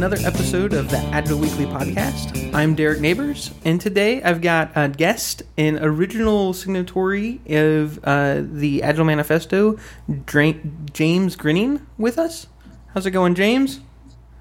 another episode of the Agile Weekly podcast. I'm Derek Neighbors, and today I've got a guest, an original signatory of uh, the Agile Manifesto, Dra- James Grenning, with us. How's it going, James?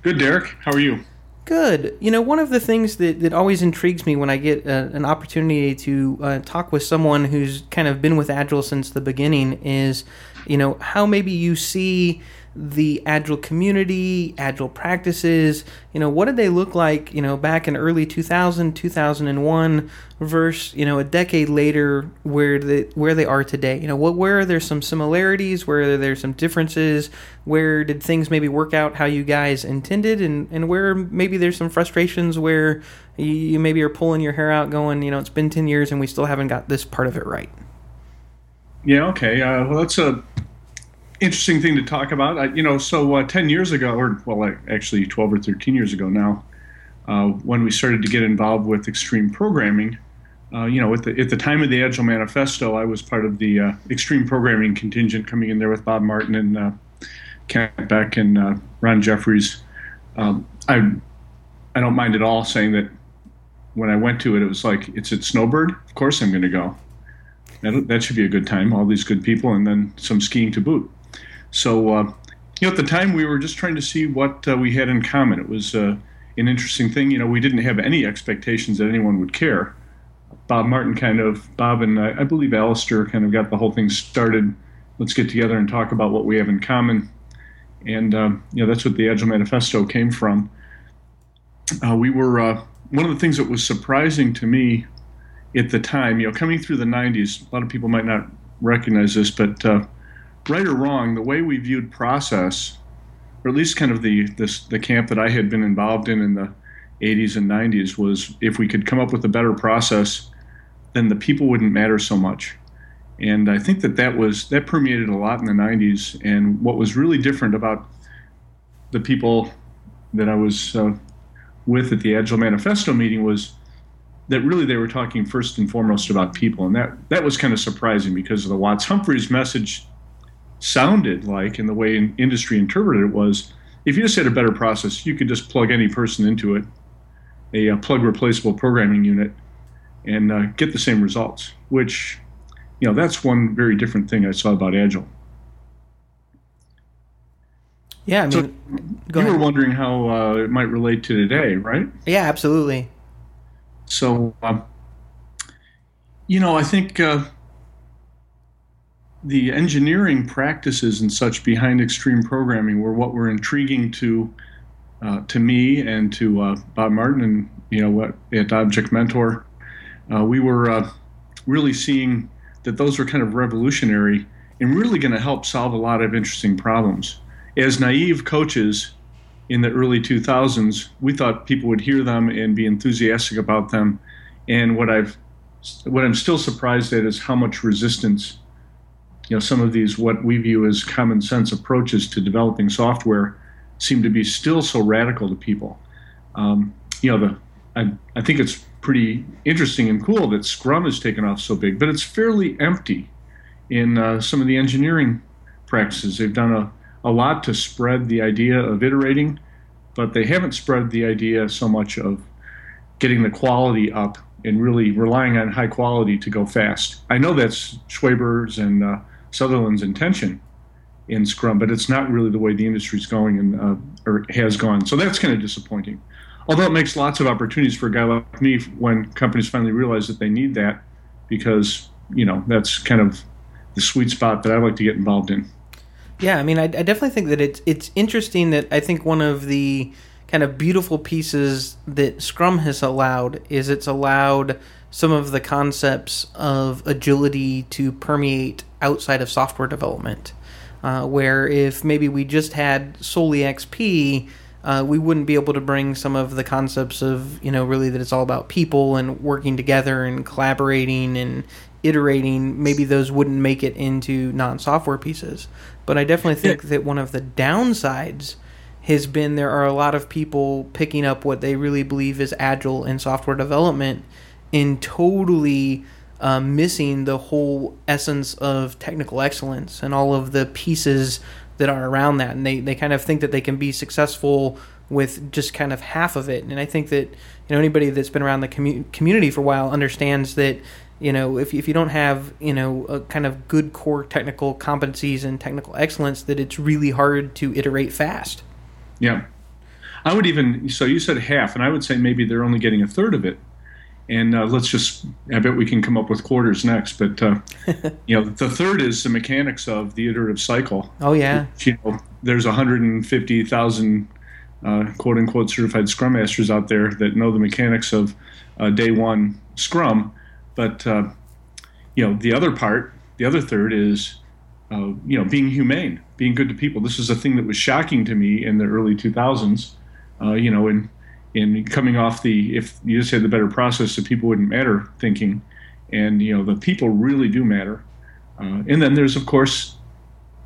Good, Derek. How are you? Good. You know, one of the things that, that always intrigues me when I get uh, an opportunity to uh, talk with someone who's kind of been with Agile since the beginning is, you know, how maybe you see the agile community agile practices you know what did they look like you know back in early 2000 2001 versus you know a decade later where they where they are today? You know what where are there some similarities? Where are there some differences? Where did things maybe work out how you guys intended? And and where maybe there's some frustrations where you, you maybe are pulling your hair out going you know it's been 10 years and we still haven't got this part of it right? Yeah okay. Uh, well that's a interesting thing to talk about. I, you know, so uh, 10 years ago, or well, actually 12 or 13 years ago now, uh, when we started to get involved with extreme programming, uh, you know, at the, at the time of the Agile Manifesto, I was part of the uh, extreme programming contingent coming in there with Bob Martin and uh, Kent Beck and uh, Ron Jeffries. Um, I, I don't mind at all saying that when I went to it, it was like, it's at Snowbird. Of course I'm going to go. That, that should be a good time. All these good people, and then some skiing to boot. So, uh, you know, at the time we were just trying to see what uh, we had in common. It was uh, an interesting thing. You know, we didn't have any expectations that anyone would care. Bob Martin kind of, Bob and I, I believe Alistair kind of got the whole thing started. Let's get together and talk about what we have in common. And, um, you know, that's what the Agile Manifesto came from. Uh, we were, uh, one of the things that was surprising to me at the time, you know, coming through the 90s, a lot of people might not recognize this, but uh, right or wrong, the way we viewed process, or at least kind of the this, the camp that I had been involved in in the 80s and 90s, was if we could come up with a better process, then the people wouldn't matter so much. And I think that that was that permeated a lot in the 90s. And what was really different about the people that I was uh, with at the Agile Manifesto meeting was that really they were talking first and foremost about people, and that that was kind of surprising because of the Watts Humphreys message sounded like and the way industry interpreted it was if you just had a better process, you could just plug any person into it, a, a plug replaceable programming unit, and uh, get the same results. Which, you know, that's one very different thing I saw about Agile. Yeah, I mean, so you ahead. were wondering how uh, it might relate to today, right? Yeah, absolutely. So, um, you know, I think uh, the engineering practices and such behind extreme programming were what were intriguing to uh, to me and to uh, Bob Martin and you know what at Object Mentor. Uh, we were uh, really seeing that those were kind of revolutionary and really going to help solve a lot of interesting problems. As naive coaches in the early 2000s, we thought people would hear them and be enthusiastic about them. And what I've what I'm still surprised at is how much resistance you know, some of these what we view as common sense approaches to developing software seem to be still so radical to people. Um, you know, the I, I think it's pretty interesting and cool that Scrum has taken off so big, but it's fairly empty in uh, some of the engineering practices. They've done a, a lot to spread the idea of iterating, but they haven't spread the idea so much of getting the quality up and really relying on high quality to go fast. I know that's Schwaber's and uh, Sutherland's intention in Scrum, but it's not really the way the industry's going and uh, or has gone. So that's kind of disappointing. Although it makes lots of opportunities for a guy like me when companies finally realize that they need that, because you know that's kind of the sweet spot that I like to get involved in. Yeah, I mean, I, I definitely think that it's it's interesting that I think one of the kind of beautiful pieces that Scrum has allowed is it's allowed some of the concepts of agility to permeate outside of software development. Uh, where if maybe we just had solely XP, uh, we wouldn't be able to bring some of the concepts of, you know, really that it's all about people and working together and collaborating and iterating. Maybe those wouldn't make it into non software pieces. But I definitely think that one of the downsides has been there are a lot of people picking up what they really believe is agile in software development in totally uh, missing the whole essence of technical excellence and all of the pieces that are around that. And they, they kind of think that they can be successful with just kind of half of it. And I think that you know anybody that's been around the commu- community for a while understands that you know if if you don't have you know a kind of good core technical competencies and technical excellence, that it's really hard to iterate fast. Yeah, I would even so you said half, and I would say maybe they're only getting a third of it. And uh, let's just, I bet we can come up with quarters next. But, uh, you know, the third is the mechanics of the iterative cycle. Oh, yeah. Which, you know, there's 150,000 uh, quote unquote certified Scrum Masters out there that know the mechanics of uh, day one Scrum. But, uh, you know, the other part, the other third is, uh, you know, being humane, being good to people. This is a thing that was shocking to me in the early 2000s, you know, in in coming off the if you just had the better process, the people wouldn't matter thinking, and you know the people really do matter. Uh, and then there's of course,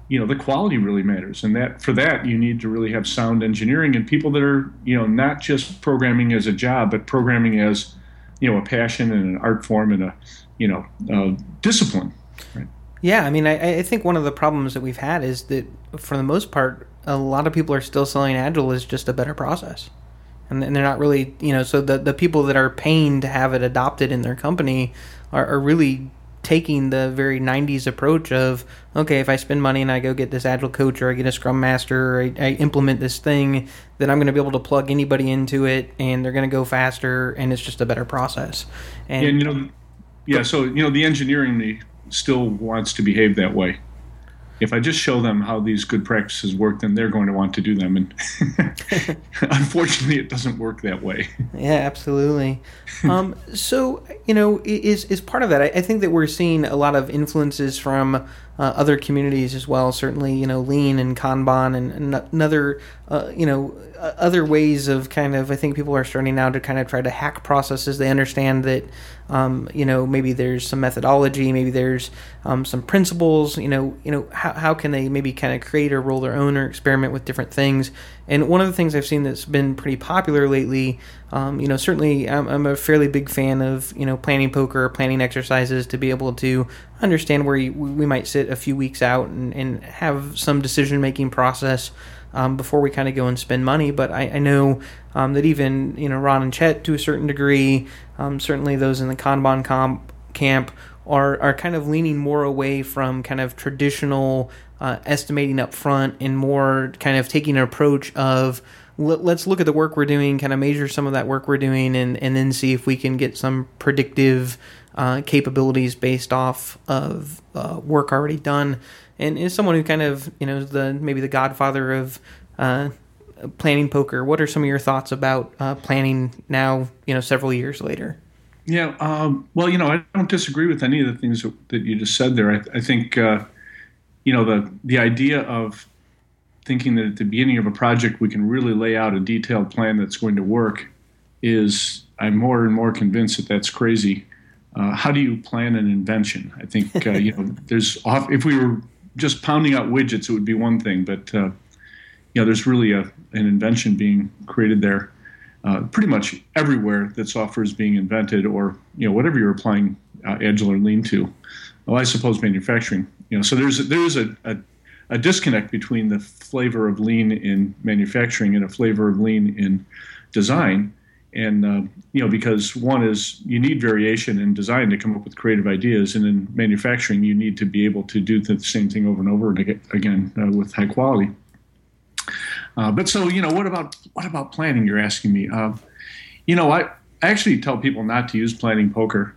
you know the quality really matters, and that for that you need to really have sound engineering and people that are you know not just programming as a job, but programming as you know a passion and an art form and a you know discipline. Right? Yeah, I mean, I, I think one of the problems that we've had is that for the most part, a lot of people are still selling Agile as just a better process and they're not really you know so the the people that are paying to have it adopted in their company are, are really taking the very 90s approach of okay if i spend money and i go get this agile coach or i get a scrum master or i, I implement this thing then i'm going to be able to plug anybody into it and they're going to go faster and it's just a better process. And, and you know yeah so you know the engineering still wants to behave that way if I just show them how these good practices work, then they're going to want to do them. And unfortunately, it doesn't work that way. Yeah, absolutely. um, so, you know, is is part of that? I, I, think that we're seeing a lot of influences from uh, other communities as well. Certainly, you know, Lean and Kanban and, and another, uh, you know, other ways of kind of. I think people are starting now to kind of try to hack processes. They understand that um, you know, maybe there's some methodology, maybe there's um, some principles. You know, you know, how, how can they maybe kind of create or roll their own or experiment with different things? And one of the things I've seen that's been pretty popular lately, um, you know, certainly I'm, I'm, a fairly big fan of you know planning poker, planning exercises to be able to understand where you, we might sit a few weeks out and, and have some decision making process um, before we kind of go and spend money. But I, I know um, that even you know Ron and Chet to a certain degree, um, certainly those in the Kanban comp camp are are kind of leaning more away from kind of traditional uh, estimating up front and more kind of taking an approach of let's look at the work we're doing, kind of measure some of that work we're doing, and, and then see if we can get some predictive uh, capabilities based off of uh, work already done and is someone who kind of you know the maybe the godfather of uh, planning poker. What are some of your thoughts about uh, planning now? You know, several years later. Yeah, um, well, you know, I don't disagree with any of the things that you just said there. I, I think, uh, you know, the the idea of thinking that at the beginning of a project we can really lay out a detailed plan that's going to work is I'm more and more convinced that that's crazy. Uh, how do you plan an invention? I think uh, you know there's if we were just pounding out widgets, it would be one thing, but uh, you know, there's really a, an invention being created there. Uh, pretty much everywhere that software is being invented, or you know, whatever you're applying uh, Agile or Lean to. Well, I suppose manufacturing. You know, so there's there is a, a, a disconnect between the flavor of Lean in manufacturing and a flavor of Lean in design and uh, you know because one is you need variation in design to come up with creative ideas and in manufacturing you need to be able to do the same thing over and over again uh, with high quality. Uh, but so you know what about what about planning you're asking me? Uh, you know I, I actually tell people not to use planning poker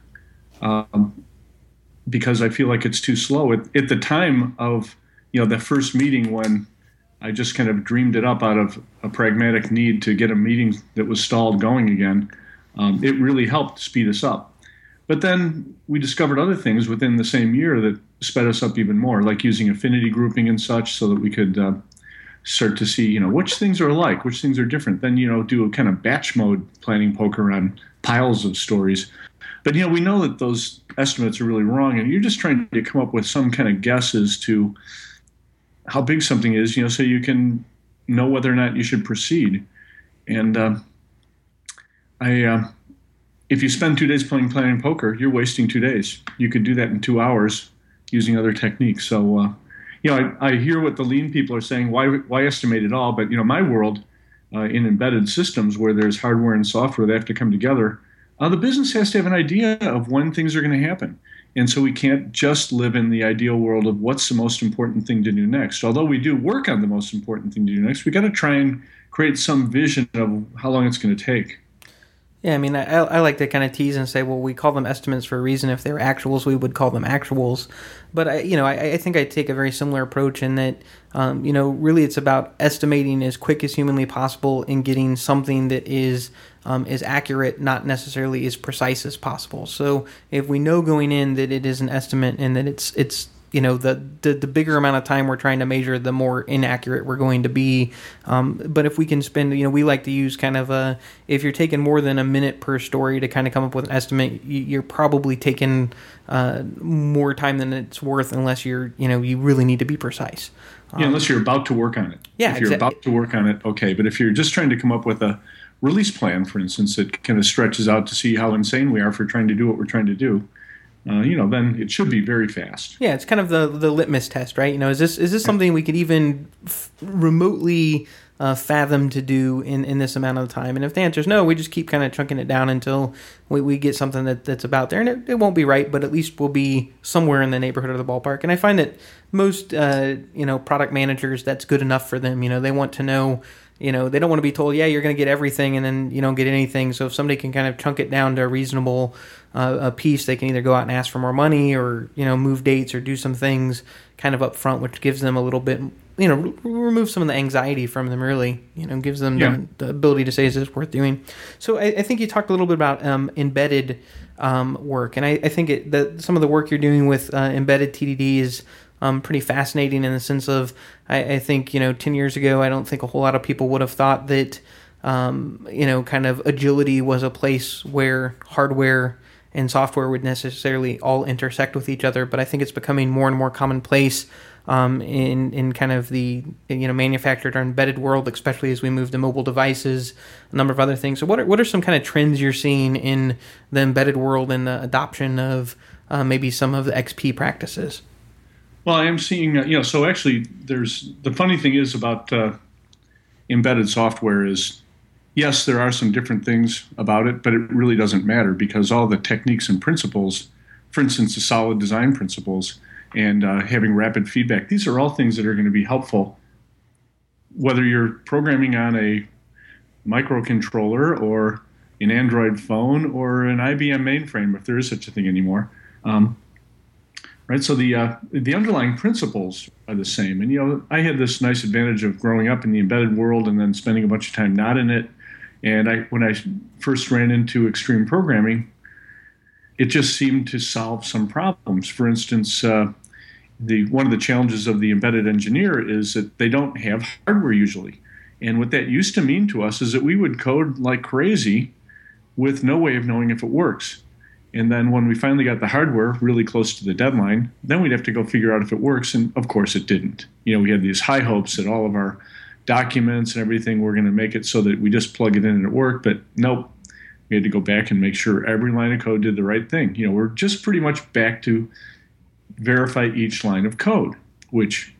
um, because I feel like it's too slow. At, at the time of you know the first meeting when I just kind of dreamed it up out of a pragmatic need to get a meeting that was stalled going again. Um, it really helped speed us up. But then we discovered other things within the same year that sped us up even more, like using affinity grouping and such, so that we could uh, start to see, you know, which things are alike, which things are different. Then, you know, do a kind of batch mode planning poker on piles of stories. But you know, we know that those estimates are really wrong, and you're just trying to come up with some kind of guesses to how big something is, you know, so you can know whether or not you should proceed. And uh, I, uh, if you spend two days playing planning poker, you're wasting two days. You could do that in two hours using other techniques. So, uh, you know, I, I hear what the lean people are saying. Why, why estimate it all? But you know, my world, uh, in embedded systems where there's hardware and software that have to come together, uh, the business has to have an idea of when things are going to happen. And so we can't just live in the ideal world of what's the most important thing to do next. Although we do work on the most important thing to do next, we got to try and create some vision of how long it's going to take. Yeah, I mean, I, I like to kind of tease and say, well, we call them estimates for a reason. If they're actuals, we would call them actuals. But I, you know, I, I think I take a very similar approach in that, um, you know, really it's about estimating as quick as humanly possible and getting something that is um, as accurate, not necessarily as precise as possible. So if we know going in that it is an estimate and that it's it's you know the, the, the bigger amount of time we're trying to measure the more inaccurate we're going to be. Um, but if we can spend you know we like to use kind of a if you're taking more than a minute per story to kind of come up with an estimate you're probably taking uh, more time than it's worth unless you're you know you really need to be precise. Yeah unless you're about to work on it. Yeah if you're exa- about to work on it okay. But if you're just trying to come up with a release plan for instance that kind of stretches out to see how insane we are for trying to do what we're trying to do uh, you know, then it should be very fast. Yeah, it's kind of the the litmus test, right? You know, is this is this something we could even f- remotely uh, fathom to do in, in this amount of time? And if the answer is no, we just keep kind of chunking it down until we, we get something that, that's about there. And it, it won't be right, but at least we'll be somewhere in the neighborhood of the ballpark. And I find that most uh, you know product managers, that's good enough for them. You know, they want to know you know they don't want to be told yeah you're going to get everything and then you don't get anything so if somebody can kind of chunk it down to a reasonable uh, a piece they can either go out and ask for more money or you know move dates or do some things kind of up front which gives them a little bit you know remove some of the anxiety from them really you know gives them Yeah. the, the ability to say is this worth doing so i, I think you talked a little bit about um, embedded um, work and i, I think it, that some of the work you're doing with uh, embedded tdd is um, pretty fascinating in the sense of I, I think you know 10 years ago i don't think a whole lot of people would have thought that um, you know kind of agility was a place where hardware and software would necessarily all intersect with each other but i think it's becoming more and more commonplace um, in in kind of the you know manufactured or embedded world, especially as we move to mobile devices, a number of other things. So, what are what are some kind of trends you're seeing in the embedded world and the adoption of uh, maybe some of the XP practices? Well, I am seeing, uh, you know, so actually, there's the funny thing is about uh, embedded software is yes, there are some different things about it, but it really doesn't matter because all the techniques and principles, for instance, the solid design principles and uh, having rapid feedback, these are all things that are going to be helpful whether you're programming on a microcontroller or an Android phone or an IBM mainframe, if there is such a thing anymore. Um, right? So the uh, the underlying principles are the same. And you know, I had this nice advantage of growing up in the embedded world and then spending a bunch of time not in it. And I, when I first ran into extreme programming, it just seemed to solve some problems. For instance, uh, the one of the challenges of the embedded engineer is that they don't have hardware usually. And what that used to mean to us is that we would code like crazy with no way of knowing if it works. And then when we finally got the hardware really close to the deadline, then we'd have to go figure out if it works. And of course, it didn't. You know, we had these high hopes that all of our documents and everything were going to make it so that we just plug it in and it worked. But nope, we had to go back and make sure every line of code did the right thing. You know, we're just pretty much back to verify each line of code, which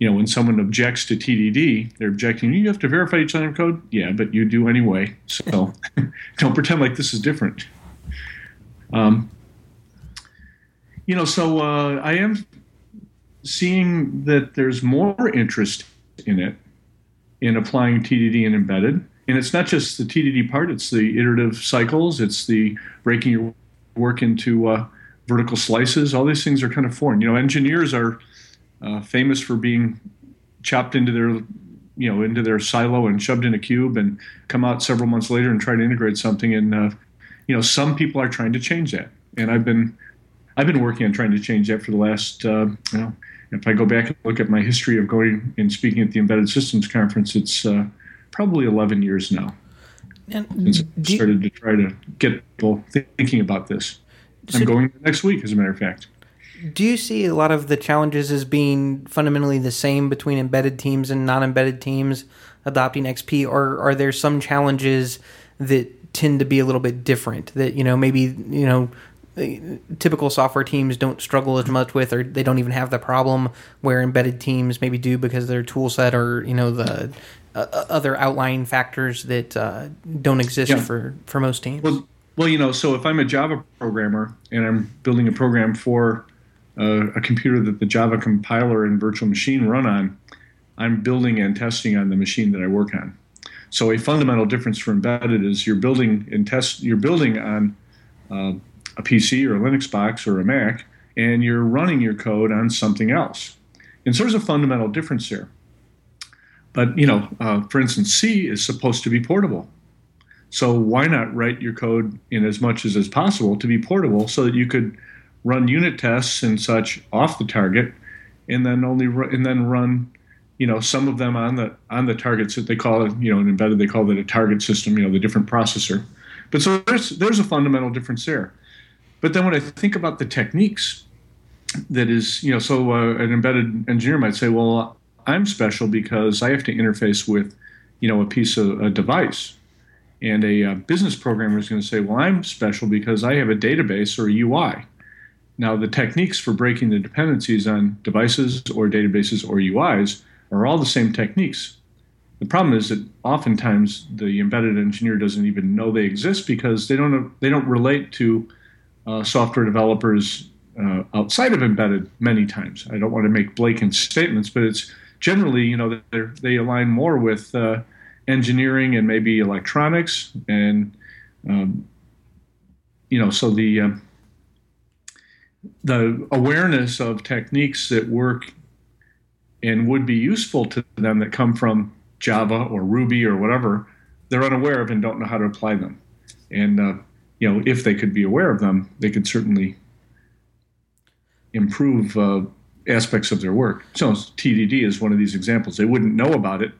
you know, when someone objects to TDD, they're objecting. You have to verify each line of code. Yeah, but you do anyway. So don't pretend like this is different. Um, you know, so uh, I am seeing that there's more interest in it in applying TDD and embedded. And it's not just the TDD part; it's the iterative cycles. It's the breaking your work into uh, vertical slices. All these things are kind of foreign. You know, engineers are uh, famous for being chopped into their you know into their silo and shoved in a cube and come out several months later and try to integrate something and uh, you know some people are trying to change that. And i've been i've been working on trying to change that for the last uh, you know if i go back and look at my history of going and speaking at the embedded systems conference it's uh, probably 11 years now. And since I do you- started to try to get people thinking about this. So- i'm going next week as a matter of fact. Do you see a lot of the challenges as being fundamentally the same between embedded teams and non-embedded teams adopting XP, or are there some challenges that tend to be a little bit different? That you know maybe you know typical software teams don't struggle as much with, or they don't even have the problem where embedded teams maybe do because their tool set or you know the uh, other outlying factors that uh, don't exist yeah. for for most teams. Well, well, you know, so if I'm a Java programmer and I'm building a program for uh, a computer that the Java compiler and virtual machine run on, I'm building and testing on the machine that I work on. So a fundamental difference for embedded is you're building and test you're building on uh, a PC or a Linux box or a Mac, and you're running your code on something else. And so there's a fundamental difference there. But you know, uh, for instance, C is supposed to be portable. So why not write your code in as much as is possible to be portable, so that you could run unit tests and such off the target, and then only ru- and then run, you know, some of them on the on the targets that they call it, you know, embedded they call it a target system, you know, the different processor. But so there's there's a fundamental difference there. But then when I think about the techniques, that is, you know, so uh, an embedded engineer might say, well, I'm special because I have to interface with, you know, a piece of a device. And a, a uh, business programmer is going to say, well, I'm special because I have a database or a UI. Now, the techniques for breaking the dependencies on devices or databases or UIs are all the same techniques. The problem is that oftentimes the embedded engineer doesn't even know they exist because they don't they don't relate to uh, software developers uh, outside of embedded many times. I don't want to make blatant statements, but it's generally you know they align more with uh, engineering and maybe electronics and um, you know so the uh, the awareness of techniques that work and would be useful to them that come from Java or Ruby or whatever, they're unaware of and don't know how to apply them. And uh, you know, if they could be aware of them, they could certainly improve uh, aspects of their work. So TDD is one of these examples. They wouldn't know about it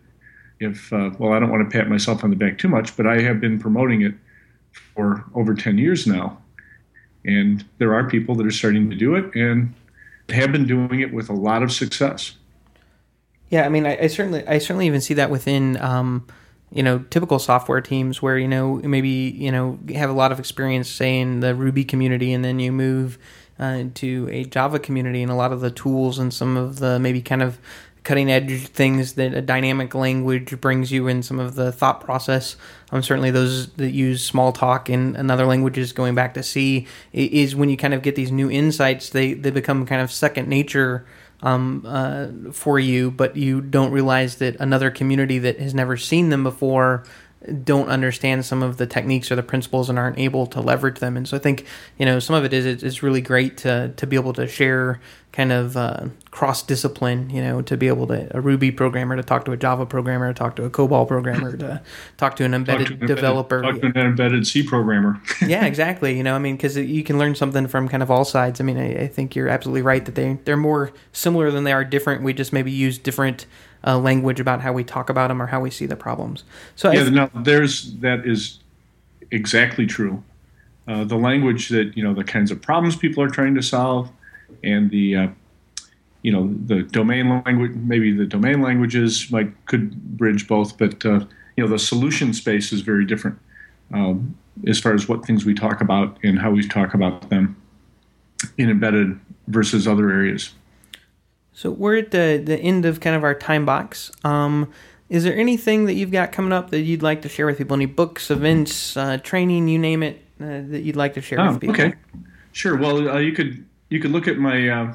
if, uh, well, I don't want to pat myself on the back too much, but I have been promoting it for over 10 years now. And there are people that are starting to do it and have been doing it with a lot of success. Yeah, I mean, I, I certainly, I certainly even see that within, um, you know, typical software teams where you know maybe you know have a lot of experience, say in the Ruby community, and then you move uh, to a Java community, and a lot of the tools and some of the maybe kind of cutting edge things that a dynamic language brings you in some of the thought process. Um, certainly, those that use Smalltalk in another languages, going back to C, is when you kind of get these new insights. They they become kind of second nature um, uh, for you, but you don't realize that another community that has never seen them before don't understand some of the techniques or the principles and aren't able to leverage them. And so I think you know some of it is it's really great to to be able to share kind of uh, cross discipline. You know, to be able to a Ruby programmer to talk to a Java programmer, to talk to a COBOL programmer, to talk to an embedded to an developer, talk to an embedded C programmer. yeah, exactly. You know, I mean, because you can learn something from kind of all sides. I mean, I, I think you're absolutely right that they they're more similar than they are different. We just maybe use different uh, language about how we talk about them or how we see the problems. So yeah, no, there's that is exactly true. Uh, the language that you know, the kinds of problems people are trying to solve, and the uh, you know the domain language, maybe the domain languages might could bridge both, but uh, you know the solution space is very different um, as far as what things we talk about and how we talk about them in embedded versus other areas. So we're at the, the end of kind of our time box. Um, is there anything that you've got coming up that you'd like to share with people? Any books, events, uh, training, you name it, uh, that you'd like to share oh, with people? Okay, sure. Well, uh, you could you could look at my uh,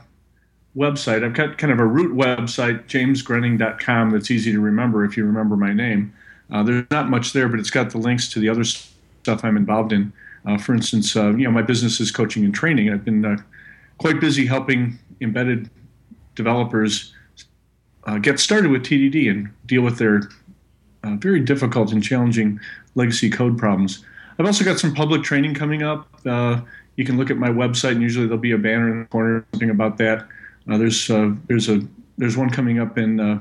website. I've got kind of a root website, jamesgrenning.com. That's easy to remember if you remember my name. Uh, there's not much there, but it's got the links to the other stuff I'm involved in. Uh, for instance, you know, my business is coaching and training. I've been quite busy helping embedded developers uh, get started with TDD and deal with their uh, very difficult and challenging legacy code problems. I've also got some public training coming up. Uh, you can look at my website, and usually there'll be a banner in the corner, something about that. Uh, there's uh, there's a there's one coming up in uh,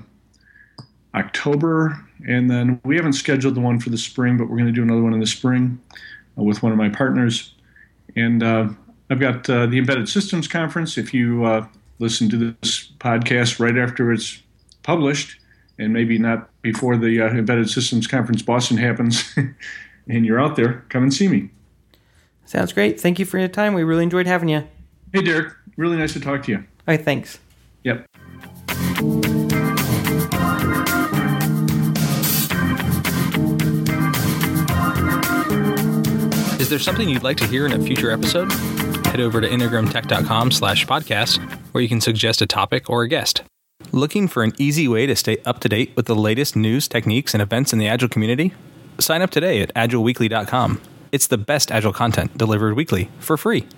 October, and then we haven't scheduled the one for the spring, but we're going to do another one in the spring with one of my partners. And I've got the Embedded Systems Conference. If you listen to this podcast right after it's published, and maybe not before the uh, Embedded Systems Conference Boston happens, and you're out there, come and see me. Sounds great. Thank you for your time. We really enjoyed having you. Hey, Derek. Really nice to talk to you. All right. Thanks. Yep. Is there something you'd like to hear in a future episode? Head over to integrumtech.com slash podcast, where you can suggest a topic or a guest. Looking for an easy way to stay up to date with the latest news, techniques, and events in the Agile community? Sign up today at agileweekly.com. It's the best Agile content delivered weekly for free.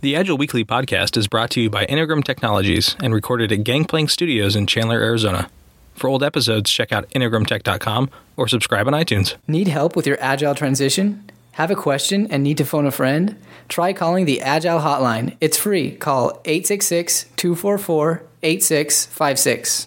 The Agile Weekly podcast is brought to you by Integrum Technologies and recorded at Gangplank Studios in Chandler, Arizona. For old episodes, check out integrumtech.com or subscribe on iTunes. Need help with your Agile transition? Have a question and need to phone a friend? Try calling the Agile hotline. It's free. Call 866 244 8656.